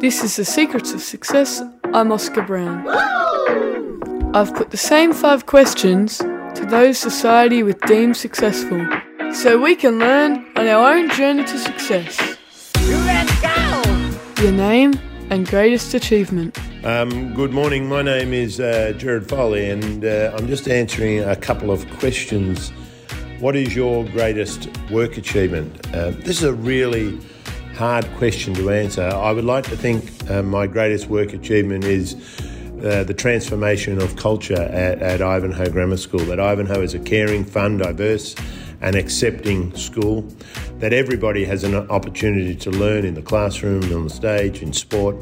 This is The Secrets of Success. I'm Oscar Brown. I've put the same five questions to those society would deem successful so we can learn on our own journey to success. Let's go! Your name and greatest achievement. Um, good morning. My name is uh, Gerard Foley, and uh, I'm just answering a couple of questions. What is your greatest work achievement? Uh, this is a really hard question to answer. I would like to think uh, my greatest work achievement is uh, the transformation of culture at, at Ivanhoe Grammar School. That Ivanhoe is a caring, fun, diverse, and accepting school. That everybody has an opportunity to learn in the classroom, on the stage, in sport,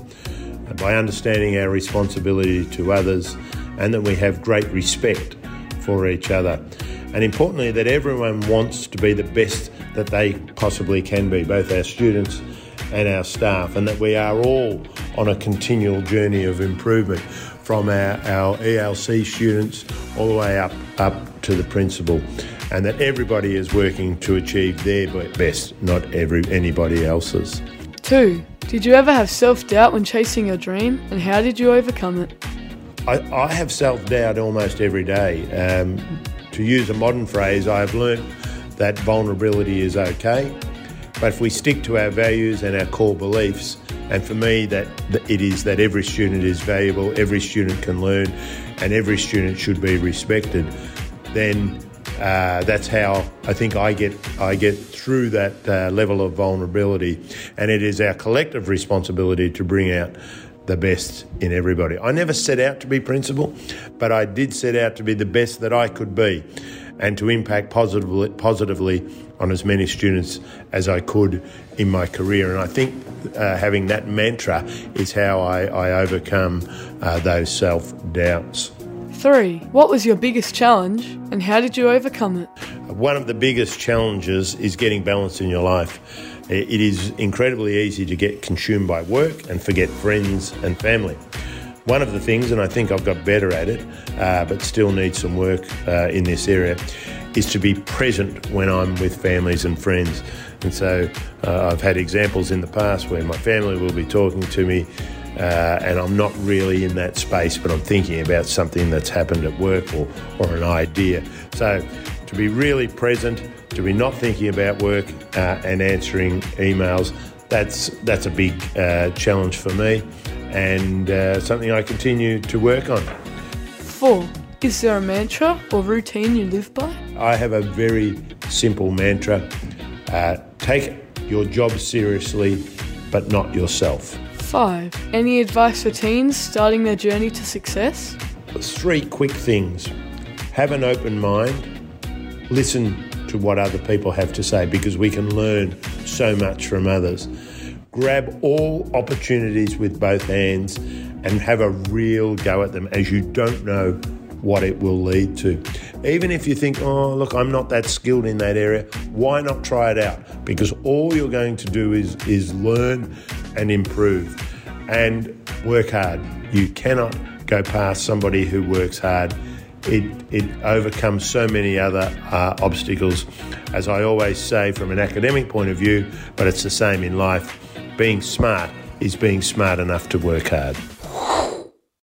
uh, by understanding our responsibility to others, and that we have great respect for each other. And importantly, that everyone wants to be the best that they possibly can be, both our students and our staff, and that we are all on a continual journey of improvement from our, our ELC students all the way up, up to the principal, and that everybody is working to achieve their best, not every, anybody else's. Two, did you ever have self doubt when chasing your dream, and how did you overcome it? I, I have self doubt almost every day. Um, to use a modern phrase, I have learned that vulnerability is okay. But if we stick to our values and our core beliefs, and for me, that it is that every student is valuable, every student can learn, and every student should be respected, then uh, that's how I think I get I get through that uh, level of vulnerability, and it is our collective responsibility to bring out the best in everybody. I never set out to be principal, but I did set out to be the best that I could be and to impact positively, positively on as many students as I could in my career. And I think uh, having that mantra is how I, I overcome uh, those self doubts. Three, what was your biggest challenge and how did you overcome it? One of the biggest challenges is getting balance in your life. It is incredibly easy to get consumed by work and forget friends and family. One of the things, and I think I've got better at it, uh, but still need some work uh, in this area, is to be present when I'm with families and friends. And so uh, I've had examples in the past where my family will be talking to me. Uh, and I'm not really in that space, but I'm thinking about something that's happened at work or, or an idea. So, to be really present, to be not thinking about work uh, and answering emails. That's that's a big uh, challenge for me, and uh, something I continue to work on. Four. Is there a mantra or routine you live by? I have a very simple mantra: uh, take your job seriously, but not yourself. Five. Any advice for teens starting their journey to success? Three quick things: have an open mind, listen to what other people have to say because we can learn so much from others. Grab all opportunities with both hands and have a real go at them as you don't know what it will lead to. Even if you think, oh, look, I'm not that skilled in that area, why not try it out? Because all you're going to do is, is learn and improve and work hard. You cannot go past somebody who works hard it, it overcomes so many other uh, obstacles. As I always say from an academic point of view, but it's the same in life. Being smart is being smart enough to work hard.